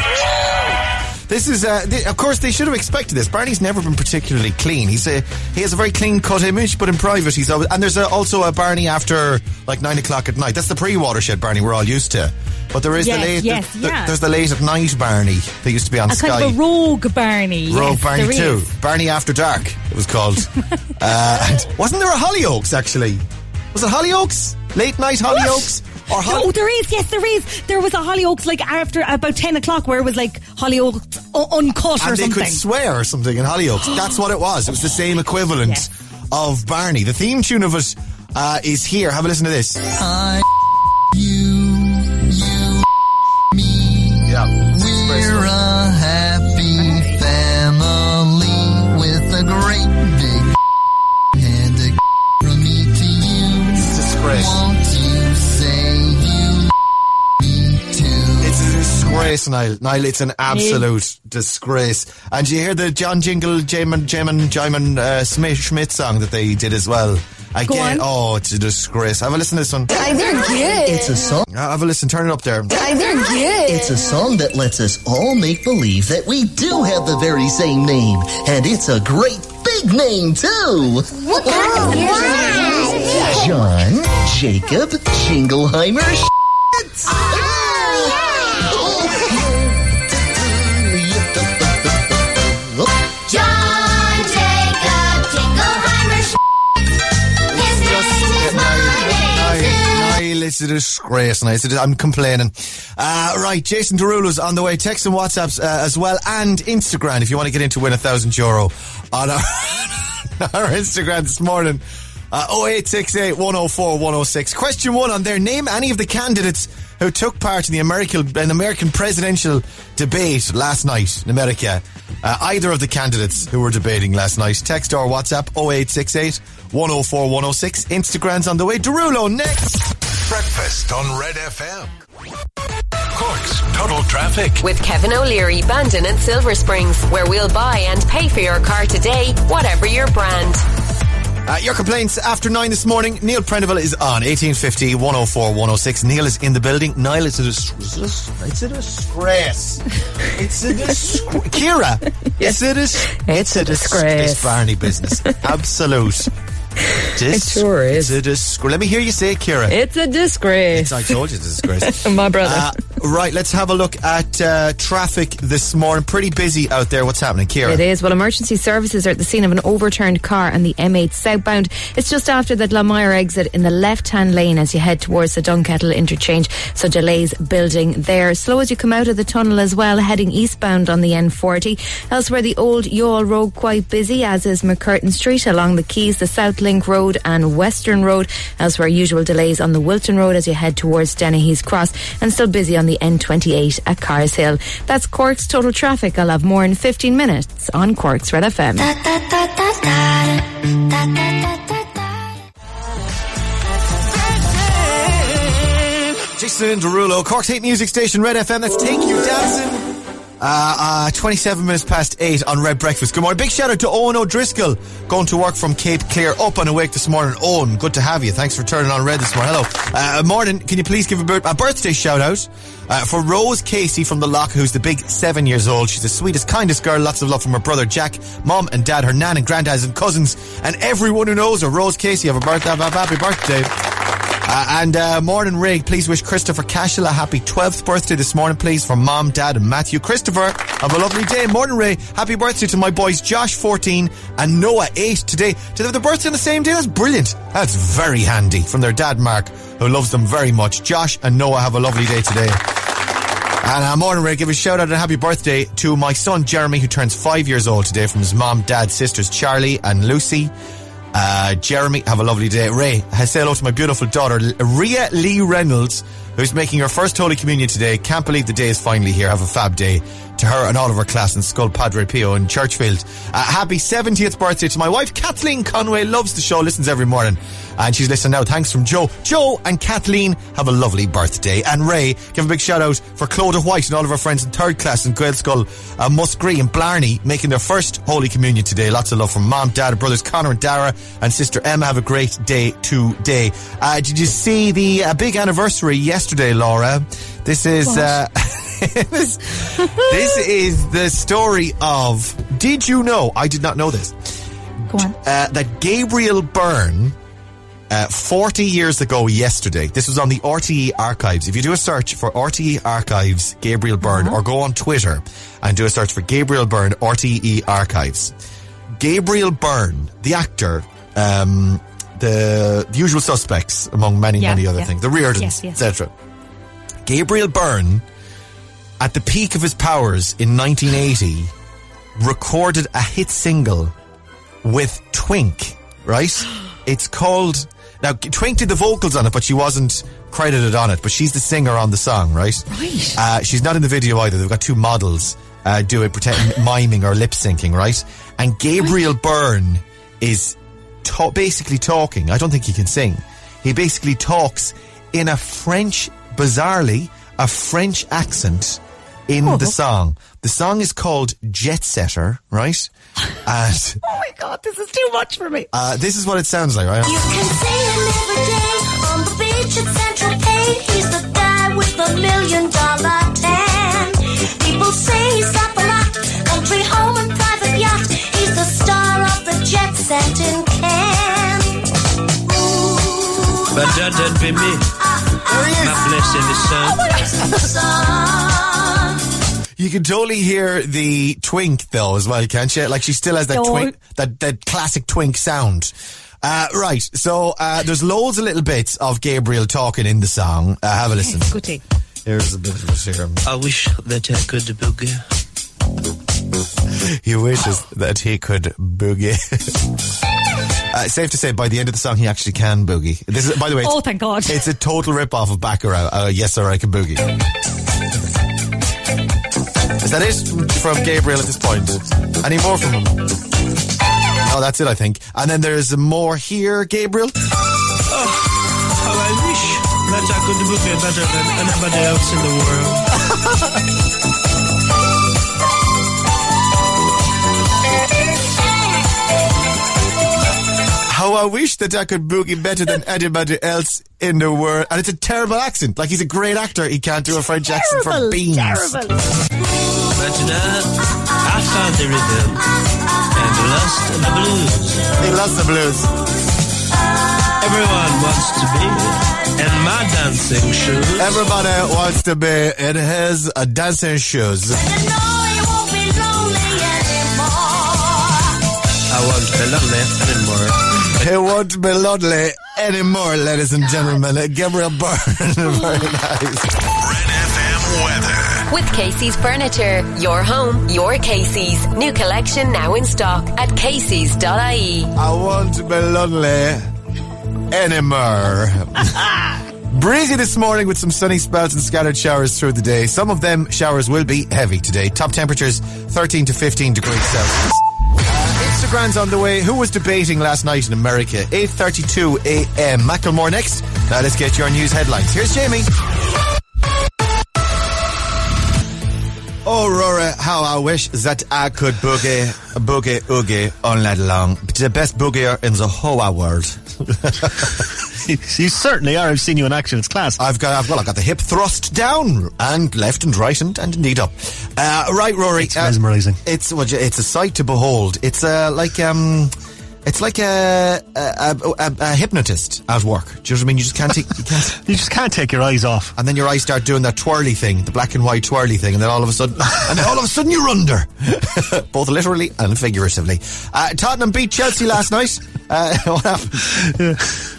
B: This is, uh, th- of course, they should have expected this. Barney's never been particularly clean. He's a, he has a very clean cut image, but in private he's always, and there's a, also a Barney after like nine o'clock at night. That's the pre-watershed Barney we're all used to. But there is
C: Yes,
B: the late,
C: yes,
B: the- the-
C: yeah.
B: there's the late at night Barney that used to be on
C: A
B: Sky.
C: kind of a rogue Barney.
B: Rogue
C: yes,
B: Barney too.
C: is.
B: Barney After Dark, it was called. uh, and wasn't there a Hollyoaks actually? Was it Hollyoaks? Late night Hollyoaks? Or Holly-
C: Oh, there is. Yes, there is. There was a Hollyoaks like after about ten o'clock where it was like Hollyoaks u- uncut or
B: and they
C: something.
B: could swear or something in Hollyoaks. That's what it was. It was the same equivalent of Barney. The theme tune of it uh, is here. Have a listen to this.
O: I, you, you,
B: disgrace, Niall. Niall, it's an absolute disgrace. And you hear the John Jingle, Jamin, Jamin, Jamin uh, Smith, Schmidt song that they did as well. Again,
O: on.
B: oh, it's a disgrace. Have a listen to this one.
O: Guy, they're good. It's a song.
B: Uh, Have a listen. Turn it up there.
O: Guy, they're good.
P: It's a song that lets us all make believe that we do have the very same name. And it's a great big name, too. John Jacob Jingleheimer.
B: It's a disgrace, Niall. It's a dis- I'm complaining. Uh, right, Jason Derulo's on the way. Text and WhatsApps uh, as well, and Instagram if you want to get in to win a thousand euro on our, our Instagram this morning. Uh, 0868 104 106. Question one on there. Name any of the candidates who took part in the American, an American presidential debate last night in America. Uh, either of the candidates who were debating last night. Text or WhatsApp 0868 104 106. Instagram's on the way. Derulo next.
A: Breakfast on Red FM. Cork's Total Traffic.
I: With Kevin O'Leary, Bandon and Silver Springs, where we'll buy and pay for your car today, whatever your brand.
B: Uh, your complaints after nine this morning. Neil Prendeville is on 1850 104 106. Neil is in the building. Neil, it's a, dis- it's a disgrace. It's a disgrace. Kira, it's a dis-
J: It's a disgrace.
B: This Barney business. Absolute.
J: It sure is.
B: It's a disgrace. Let me hear you say it, Kira.
J: It's a disgrace.
B: I told you it's a disgrace.
J: My brother.
B: Uh, right, let's have a look at uh, traffic this morning. Pretty busy out there. What's happening, Kira?
J: It is. Well, emergency services are at the scene of an overturned car on the M8 southbound. It's just after the Glanmire exit in the left-hand lane as you head towards the Dunkettle interchange. So delays building there. Slow as you come out of the tunnel as well, heading eastbound on the N40. Elsewhere, the old Youghal Road quite busy, as is MacCurtain Street along the Quays, the South Link Road and Western Road. Elsewhere, usual delays on the Wilton Road as you head towards Dennehy's Cross and still busy on the N28 at Carr's Hill. That's Cork's total traffic. I'll have more in 15 minutes on Cork's Red FM.
B: Jason Derulo, Cork's hate music station, Red FM. Let's take you dancing. Uh, uh, 27 minutes past 8 on Red Breakfast. Good morning. Big shout out to Owen O'Driscoll going to work from Cape Clear up and awake this morning. Owen, good to have you. Thanks for turning on Red this morning. Hello. Uh, morning. Can you please give a, bir- a birthday shout out uh, for Rose Casey from the Lock, who's the big seven years old. She's the sweetest, kindest girl. Lots of love from her brother Jack, mom and dad, her nan and granddads and cousins, and everyone who knows her. Rose Casey, have a birthday. Have a happy birthday. Uh, and uh, morning, Rig. Please wish Christopher Cashel a happy 12th birthday this morning, please, from Mom, Dad, and Matthew. Christopher, have a lovely day. Morning, Ray. Happy birthday to my boys Josh, 14, and Noah, 8 today. They have their birthday on the same day? That's brilliant. That's very handy from their dad, Mark, who loves them very much. Josh and Noah have a lovely day today. And uh, morning, Ray. Give a shout out and happy birthday to my son Jeremy, who turns five years old today, from his mom, dad, sisters Charlie and Lucy. Uh, Jeremy, have a lovely day. Ray, I say hello to my beautiful daughter, Ria Lee Reynolds, who's making her first Holy Communion today. Can't believe the day is finally here. Have a fab day to her and all of her class in Scoil Padre Pio in Churchfield. Uh, happy 70th birthday to my wife, Kathleen Conway. Loves the show, listens every morning. And she's listening now. Thanks from Joe. Joe and Kathleen have a lovely birthday. And Ray, give a big shout out for Clodagh White and all of her friends in third class in Gael Skull, uh, Musgree and Blarney making their first Holy Communion today. Lots of love from mom, dad, brothers Connor and Dara and sister Emma. Have a great day today. Uh, did you see the uh, big anniversary yesterday, Laura? This is, uh, this, this is the story of, did you know, I did not know this,
C: Go on.
B: uh, that Gabriel Byrne, uh, 40 years ago yesterday, this was on the RTE archives. If you do a search for RTE archives, Gabriel Byrne, or go on Twitter and do a search for Gabriel Byrne, RTE archives, Gabriel Byrne, the actor, um, the, the usual suspects among many,
C: Yeah,
B: many other
C: yeah.
B: things, the Riordans,
C: Yes, yes.
B: etc. Gabriel Byrne, at the peak of his powers in 1980, recorded a hit single with Twink, right? It's called. Now, Twink did the vocals on it, but she wasn't credited on it, but she's the singer on the song, right?
C: Right.
B: Uh, she's not in the video either. They've got two models uh, do it, pretend miming or lip syncing, right? And Gabriel Byrne is ta- basically talking. I don't think he can sing. He basically talks in a French, bizarrely, a French accent in
C: Oh.
B: the song. The song is called Jet Setter, right? And
C: Oh my god, this is too much for me.
B: uh, this is what it sounds like, right?
Q: You can see him every day on the beach at Central Pay. He's the guy with the million dollar tan. People say he's got the lot, country home and private yacht. He's the star of the jet set in
R: But that that be me. My blessed in the sun.
B: You can totally hear the twink though as well, can't you? Like she still has that twink, that, that classic twink sound. Uh, right, so uh, there's loads of little bits of Gabriel talking in the song. Uh, have a listen.
C: Goody.
B: Here's a bit of it here.
R: I wish that I could boogie.
B: He wishes that he could boogie. uh, safe to say, by the end of the song, he actually can boogie. This is, by the way,
C: Oh, thank God.
B: it's a total rip-off of Baccara. Uh, yes, sir, I can boogie. Is that it from Gabriel at this point? Any more from him? Oh, that's it, I think. And then there's more here, Gabriel.
R: How I wish that I could boogie better than anybody else in the world.
B: How I wish that I could boogie better than anybody else in the world. And it's a terrible accent. Like he's a great actor. He can't do a French accent for beans.
C: terrible.
R: But now I found the rhythm and lost the blues.
B: He loves the blues.
R: Everyone wants to be in my dancing shoes.
B: Everybody wants to be in his uh, dancing shoes.
R: I won't be lonely anymore.
B: He won't be lonely anymore, ladies and gentlemen. Gabriel Byrne. Very nice.
A: Red FM weather.
I: With Casey's Furniture, your home, your Casey's. New collection now in stock at Casey's.ie.
B: I won't be lonely anymore. Breezy this morning with some sunny spells and scattered showers through the day. Some of them showers will be heavy today. Top temperatures 13 to 15 degrees Celsius. Instagram's on the way. Who was debating last night in America? 8.32 a.m. Macklemore next. Now let's get your news headlines. Here's Jamie. Oh, Rory, how I wish that I could boogie, boogie, oogie all night long. The best boogier in the whole world.
D: you certainly are. I've seen you in action. It's class.
B: I've got, I've, well, I've got the hip thrust down and left and right and, and indeed up. Uh, right, Rory.
D: It's mesmerising.
B: It's well, it's a sight to behold. It's uh, like um, It's like a a, a, a, hypnotist at work. Do you know what I mean? You just can't take you can't
D: You just can't take your eyes off.
B: and then your eyes start doing that twirly thing, the black and white twirly thing, and then all of a sudden, and then all of a sudden you're under, both literally and figuratively. Uh, Tottenham beat Chelsea last night. Uh, what happened?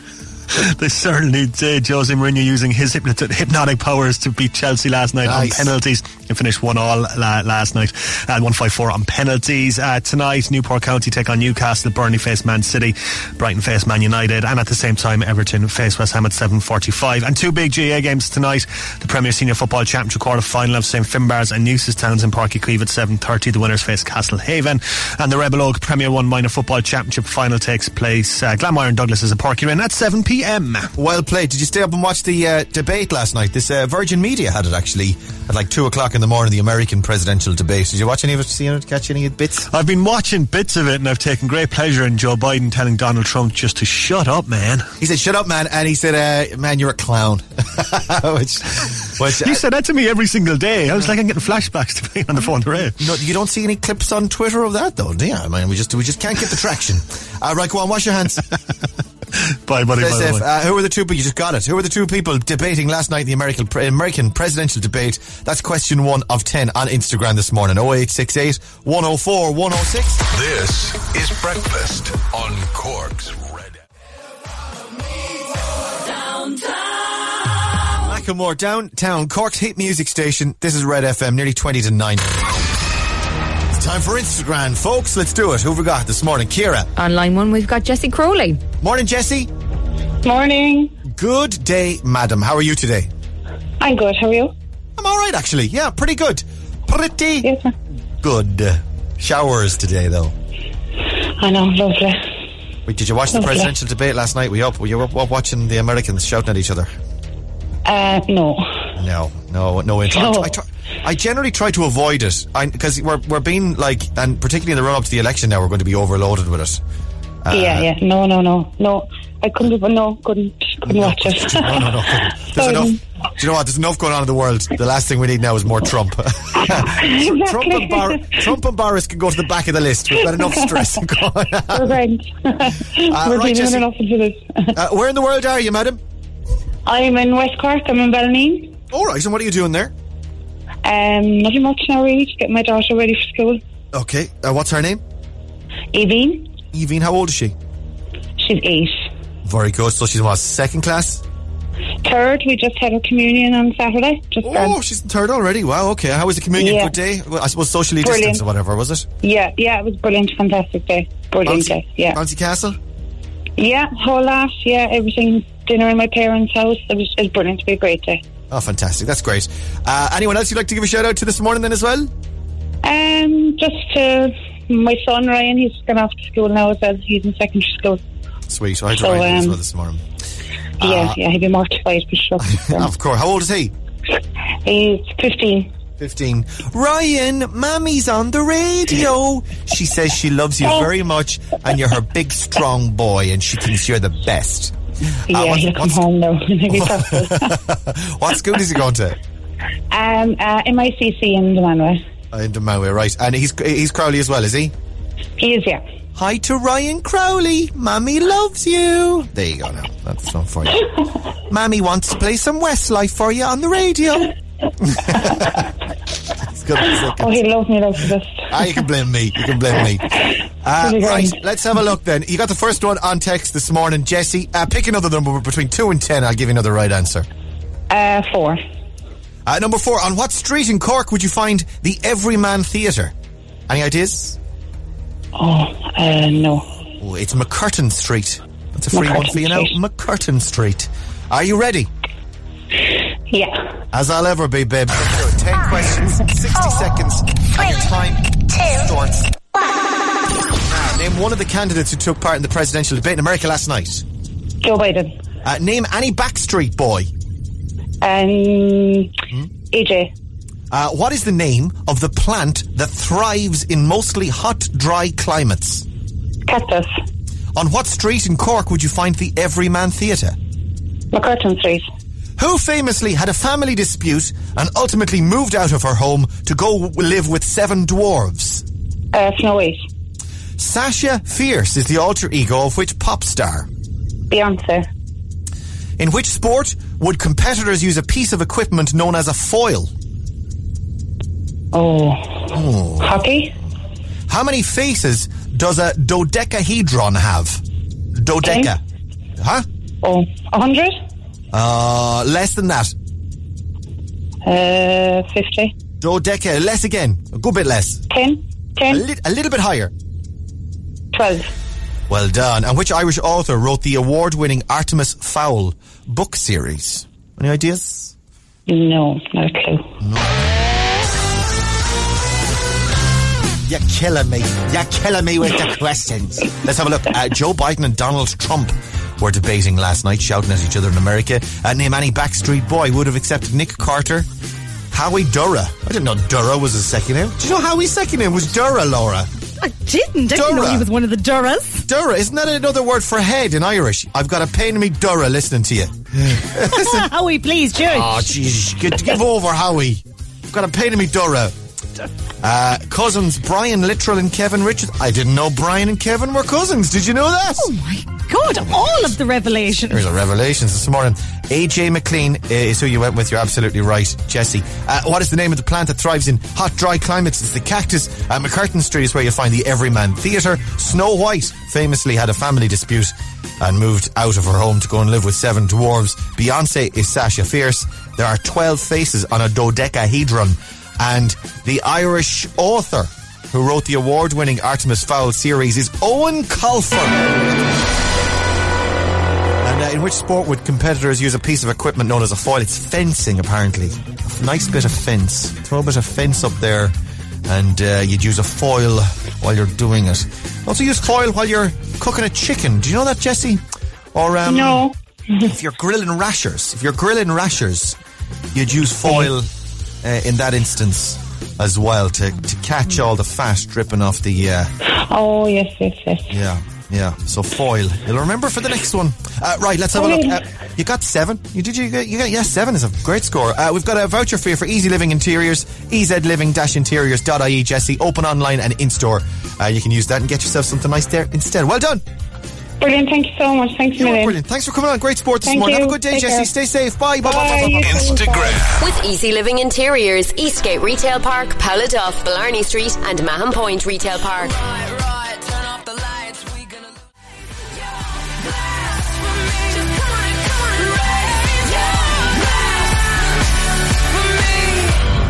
D: They certainly did. Jose Mourinho using his hypnotic powers to beat Chelsea last night
B: Nice.
D: on penalties and finished one all last night. Uh, one five four on penalties. Uh, tonight, Newport County take on Newcastle. Burnley face Man City. Brighton face Man United, and at the same time, Everton face West Ham at seven forty five. And two big GA games tonight: the Premier Senior Football Championship quarter final of St Finbarr's and Newcestown in Páirc Uí Chaoimh at seven thirty. The winners face Castlehaven, and the Rebel Óg Premier One Minor Football Championship final takes place. Uh, Glanmire and Douglas is a Páirc Uí Rinn at seven p.m.
B: Well played. Did you stay up and watch the uh, debate last night? This uh, Virgin Media had it actually at like two o'clock in the morning. The American presidential debate. Did you watch any of it? See it? Catch any bits?
D: I've been watching bits of it and I've taken great pleasure in Joe Biden telling Donald Trump just to shut up, man.
B: He said, "Shut up, man," and he said, uh, "Man, you're a clown." which, which
D: You said that to me every single day. I was like, I'm getting flashbacks to being on the phone Ray.
B: No, you don't see any clips on Twitter of that, though, do you? I mean, we just we just can't get the traction. Uh, right, go on, wash your hands.
D: Bye, buddy.
B: Stay
D: by the way.
B: Uh, who were the two? people? You just got it. Who were the two people debating last night in the American American presidential debate? That's question one of ten on Instagram this morning. 0868 104 106.
A: This is Breakfast on Cork's Red
B: Macklemore downtown Cork's hit music station. This is Red FM, nearly twenty to nine. It's time for Instagram, folks. Let's do it. Who have we got this morning? Kira.
J: On line one, we've got Jesse Crowley.
B: Morning, Jesse.
H: Morning.
B: Good day, madam. How are you today?
H: I'm good. How are you?
B: I'm all right, actually. Yeah, pretty good. Pretty good. Showers today, though.
H: I know, lovely.
B: Wait, did you watch the presidential debate last night? Were you up? Were you up, up watching the Americans shouting at each other?
H: Uh, no.
B: No, no, no interest.
H: No.
B: I, try, I generally try to avoid it because we're we're being like, and particularly in the run up to the election now, we're going to be overloaded with it. Uh,
H: yeah, yeah. No, no, no, no. I couldn't. even- No, couldn't. Couldn't watch it.
B: No, no, no. There's enough. Do you know what? There's enough going on in the world. The last thing we need now is more Trump. Trump, and Bar- Trump and Boris can go to the back of the list. We've got enough stress going on.
H: We're grand. We're
B: right, Jessie.
H: enough into this.
B: Uh, where in the world are you, madam?
H: I'm in West Cork. I'm in Ballineen.
B: All right, and what are you doing there?
H: Um, nothing much now, really. Just getting my daughter ready for school.
B: Okay, uh, what's her name?
H: Evine.
B: Evine, how old is she?
H: She's eight.
B: Very good. So she's in what, second class?
H: Third, we just had her communion on Saturday. Just
B: Oh,
H: gone.
B: she's in third already. Wow, okay. How was the communion?
H: Yeah.
B: Good day? Well, I suppose socially
H: Brilliant.
B: distanced or whatever, was it?
H: Yeah, yeah, it was brilliant, fantastic day. Brilliant
B: Bouncy-
H: day, yeah.
B: Bouncy Castle?
H: Yeah, whole lot, yeah, everything. Dinner in my parents' house. It was, it was brilliant. It was a great day.
B: Oh, fantastic. That's great. Uh, anyone else you'd like to give a shout out to this morning then as well?
H: Um, just to my son Ryan, he's gone off to school now as well. He's in secondary school.
B: Sweet. I
H: So,
B: write it as
H: um,
B: well this morning.
H: yeah,
B: Uh,
H: yeah, he'd be mortified for sure.
B: of course. How old is he?
H: he's 15.
B: 15. Ryan, Mammy's on the radio. She says she loves you very much and you're her big, strong boy and she thinks you're the best.
H: Yeah,
B: what's-
H: he'll come home now. He'll be careful.
B: What school is he going to?
H: um, uh, MICC in Dunmanway.
B: Uh, In Maui, right. And he's he's Crowley as well, is he?
H: He is, yeah.
B: Hi to Ryan Crowley. Mommy loves you. There you go now. That's one for you. Mommy wants to play some Westlife for you on the radio. It's good. It's good.
H: Oh, he loves me, loves this.
B: Ah, you can blame me. You can blame me. Uh, right, let's have a look then. You got the first one on text this morning, Jesse. Uh, pick another number between two and ten. I'll give you another right answer.
H: Uh, four.
B: Uh, number four. On what street in Cork would you find the Everyman Theatre? Any ideas?
H: Oh, uh, no.
B: Oh, it's MacCurtain Street. That's a free one for you now.
H: Street.
B: MacCurtain Street. Are you ready?
H: Yeah.
B: As I'll ever be, babe. Let's. Ten questions, sixty seconds, and your time starts. Now, name one of the candidates who took part in the presidential debate in America last night.
H: Joe Biden.
B: Uh, name any Backstreet Boy.
H: Um, AJ.
B: Uh, what is the name of the plant that thrives in mostly hot, dry climates?
H: Cactus.
B: On what street in Cork would you find the Everyman Theatre?
H: MacCurtain Street.
B: Who famously had a family dispute and ultimately moved out of her home to go live with seven dwarves?
H: Uh, Snow White.
B: Sasha Fierce is the alter ego of which pop star?
S: Beyonce.
B: In which sport would competitors use a piece of equipment known as a foil?
S: Oh.
B: Oh.
S: Hockey?
B: How many faces does a dodecahedron have? Dodeca. Huh?
S: Oh, a hundred?
B: Uh, less than that.
S: Uh, fifty.
B: Dodeca, less again. A good bit less.
S: Ten? Ten?
B: A, lit- a little bit higher.
S: Twelve.
B: Well done. And which Irish author wrote the award-winning Artemis Fowl book series? Any ideas?
S: No, not a clue.
B: You're killing me. You're killing me with the questions. Let's have a look. Uh, Joe Biden and Donald Trump were debating last night, shouting at each other in America. Uh, name any Backstreet Boy would have accepted Nick Carter. Howie Dura. I didn't know Dura was his second name. Do you know Howie's second name was Dura, Laura?
C: I didn't. I didn't know he was one of the Duras.
B: Dura, isn't that another word for head in Irish? I've got a pain in me Dura listening to you.
C: Howie, please, judge.
B: Oh, jeez. Give, give over, Howie. I've got a pain in me Dura. Uh, cousins Brian Littrell and Kevin Richards. I didn't know Brian and Kevin were cousins. Did you know that?
C: Oh my God, all of the revelations.
B: There's a revelations this morning. AJ McLean is who you went with. You're absolutely right, Jesse. Uh, what is the name of the plant that thrives in hot, dry climates? It's the cactus. Uh, MacCurtain Street is where you'll find the Everyman Theatre. Snow White famously had a family dispute and moved out of her home to go and live with seven dwarves. Beyonce is Sasha Fierce. There are 12 faces on a dodecahedron. And the Irish author who wrote the award winning Artemis Fowl series is Eoin Colfer. And uh, in which sport would competitors use a piece of equipment known as a foil? It's fencing, apparently. A nice bit of fence. Throw a bit of fence up there, and uh, you'd use a foil while you're doing it. Also, use foil while you're cooking a chicken. Do you know that, Jesse? Or um,
S: No.
B: if you're grilling rashers, if you're grilling rashers, you'd use foil uh, in that instance as well to, to catch all the fat dripping off the. Uh,
S: Oh, yes, yes, yes.
B: yeah, yeah. So foil. You'll remember for the next one. Uh, right, let's have a look. Uh, you got seven. You did. You got. You got. Yeah, seven is a great score. Uh, we've got a voucher for you for Easy Living Interiors. EZLiving-interiors.ie. Jesse, open online and in store. Uh, you can use that and get yourself something nice there instead. Well done.
S: Brilliant. Thank you so much. Thanks a
B: You're
S: million.
B: brilliant. Thanks for coming on. Great sport this
S: Thank
B: morning. Have a good day,
S: Take
B: Jesse.
S: care.
B: Stay safe. Bye. Bye. Bye.
S: Bye.
B: Bye. Bye.
S: You
B: bye.
S: too.
A: Instagram.
I: With Easy Living Interiors, Eastgate Retail Park, Paula Duff, Blarney Street, and Mahon Point Retail Park.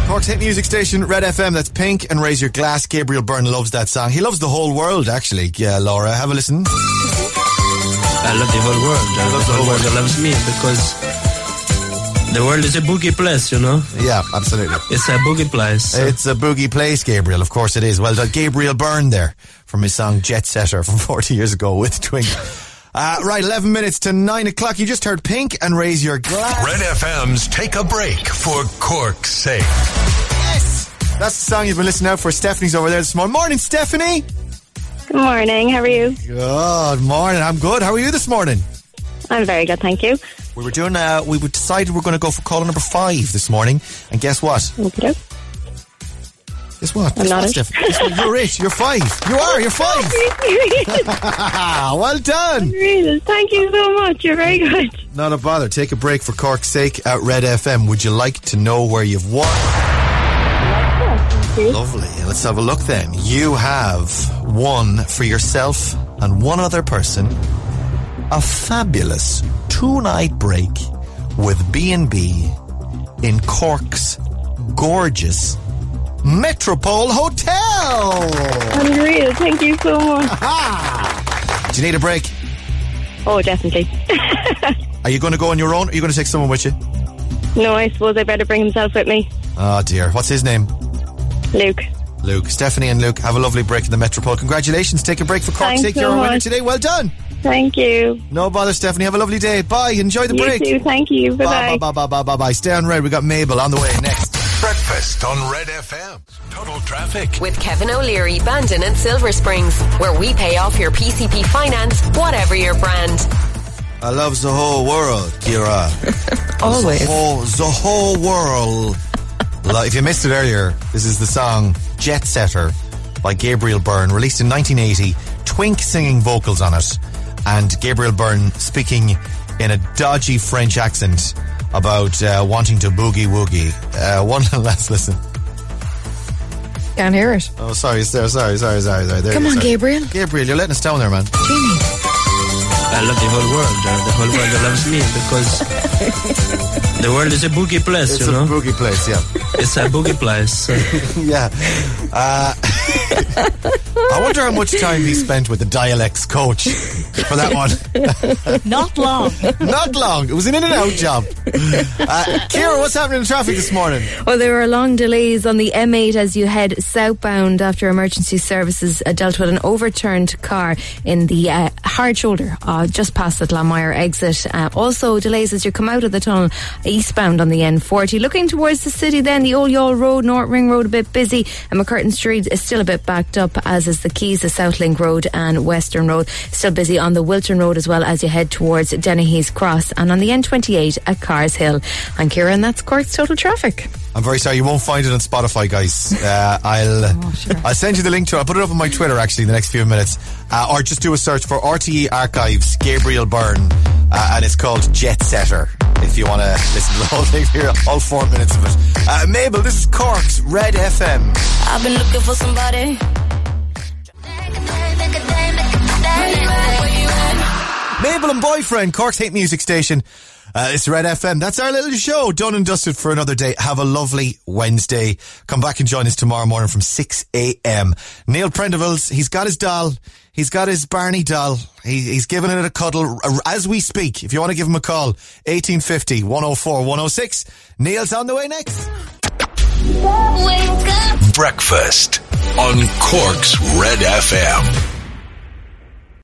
B: Cork's hit music station, Red FM. That's Pink and Raise Your Glass. Gabriel Byrne loves that song. He loves the whole world, actually. Yeah, Laura, have a listen.
R: I love the whole world. I love the whole world loves me because the world is a boogie place, you know?
B: Yeah, absolutely.
R: It's a boogie place.
B: It's a boogie place, Gabriel. Of course it is. Well done. Gabriel Byrne there from his song Jet Setter from 40 years ago with Twink. Uh, right, 11 minutes to 9 o'clock. You just heard Pink and Raise Your Glass.
A: Red FM's Take a Break for Cork's sake.
B: Yes! That's the song you've been listening out for. Stephanie's over there this morning. Morning, Stephanie!
T: Good morning. How are you?
B: Good morning. I'm good. How are you this morning?
T: I'm very good, thank you.
B: We were doing, uh, we decided we're going to go for caller number five this morning. And guess what?
T: Okay.
B: Guess what?
T: I'm
B: Guess
T: not
B: what,
T: it.
B: Stephanie? Guess what? You're it. You're five. You are. You're five. well done.
T: Thank you so much. You're very good.
B: Not a bother. Take a break for Cork's sake at Red FM. Would you like to know where you've won? Lovely. Let's have a look then. You have won for yourself and one other person a fabulous two-night break with B&B in Cork's gorgeous Metropole Hotel.
T: Unreal. Thank you so much.
B: Do you need a break?
T: Oh, definitely.
B: Are you going to go on your own? Or are you going to take someone with you?
T: no, I suppose I better bring himself with me.
B: Oh dear. What's his name?
T: Luke.
B: Luke. Stephanie and Luke, have a lovely break in the Metropole. Congratulations. Take a break for Cork's
T: Thanks
B: sake.
T: so
B: You're winner today. Well done.
T: Thank you.
B: No bother, Stephanie. Have a lovely day. Bye. Enjoy the
T: You
B: break.
T: too. Thank you.
B: Bye,
T: Bye-bye.
B: bye, bye, bye, bye, bye. Stay on red. We got Mabel on the way next.
A: Breakfast on Red FM. Total traffic.
I: With Kevin O'Leary, Bandon and Silver Springs, where we pay off your PCP finance, whatever your brand.
B: I love the whole world, Kira.
C: Always.
B: The whole, the whole world. Lo- if you missed it earlier, this is the song Jet Setter by Gabriel Byrne, released in 1980. Twink singing vocals on it, and Gabriel Byrne speaking in a dodgy French accent about uh, wanting to boogie woogie. Uh, one last listen.
J: Can't hear it.
B: Oh, sorry, sorry, sorry, sorry, sorry. sorry. There
J: Come
B: you
J: on,
B: sorry.
J: Gabriel.
B: Gabriel, you're letting us down there, man.
R: I love the whole world. Uh, the whole world loves me because the world is a boogie place,
B: It's
R: you
B: a boogie place, yeah.
R: It's a boogie place.
B: yeah. Uh, I wonder how much time he spent with the dialects coach for that one.
C: Not long.
B: Not long. It was an in and out job. Uh, Kira, what's happening in traffic this morning?
J: Well, there were long delays on the M8 as you head southbound after emergency services uh, dealt with an overturned car in the uh, hard shoulder uh, just past the Glanmire exit. Uh, also, delays as you come out of the tunnel eastbound on the N40. Looking towards the city, then the Old Youghal Road, North Ring Road, a bit busy, and MacCurtain Street is still a bit backed up, as is the Quays, the Southlink Road, and Western Road. Still busy on the Wilton Road as well as you head towards Dennehy's Cross, and on the N28 at Carr's Hill. And Kira, and that's Cork's total traffic.
B: I'm very sorry, you won't find it on Spotify, guys. Uh, I'll I'll send you the link to it. I'll put it up on my Twitter actually in the next few minutes, uh, or just do a search for RTE Archives Gabriel Byrne, uh, and it's called Jet Setter. If you want to listen to the whole thing, here all four minutes of it. Uh, Mabel, this is Cork's Red FM.
Q: I've been looking for somebody.
B: Mabel and Boyfriend, Cork's hate music station. Uh, it's Red FM. That's our little show. Done and dusted for another day. Have a lovely Wednesday. Come back and join us tomorrow morning from 6 a.m. Neil Prendeville's, he's got his doll. He's got his Barney doll. He, he's giving it a cuddle uh, as we speak. If you want to give him a call, 1850 104 106. Neil's on the way next.
A: Breakfast on Cork's Red FM.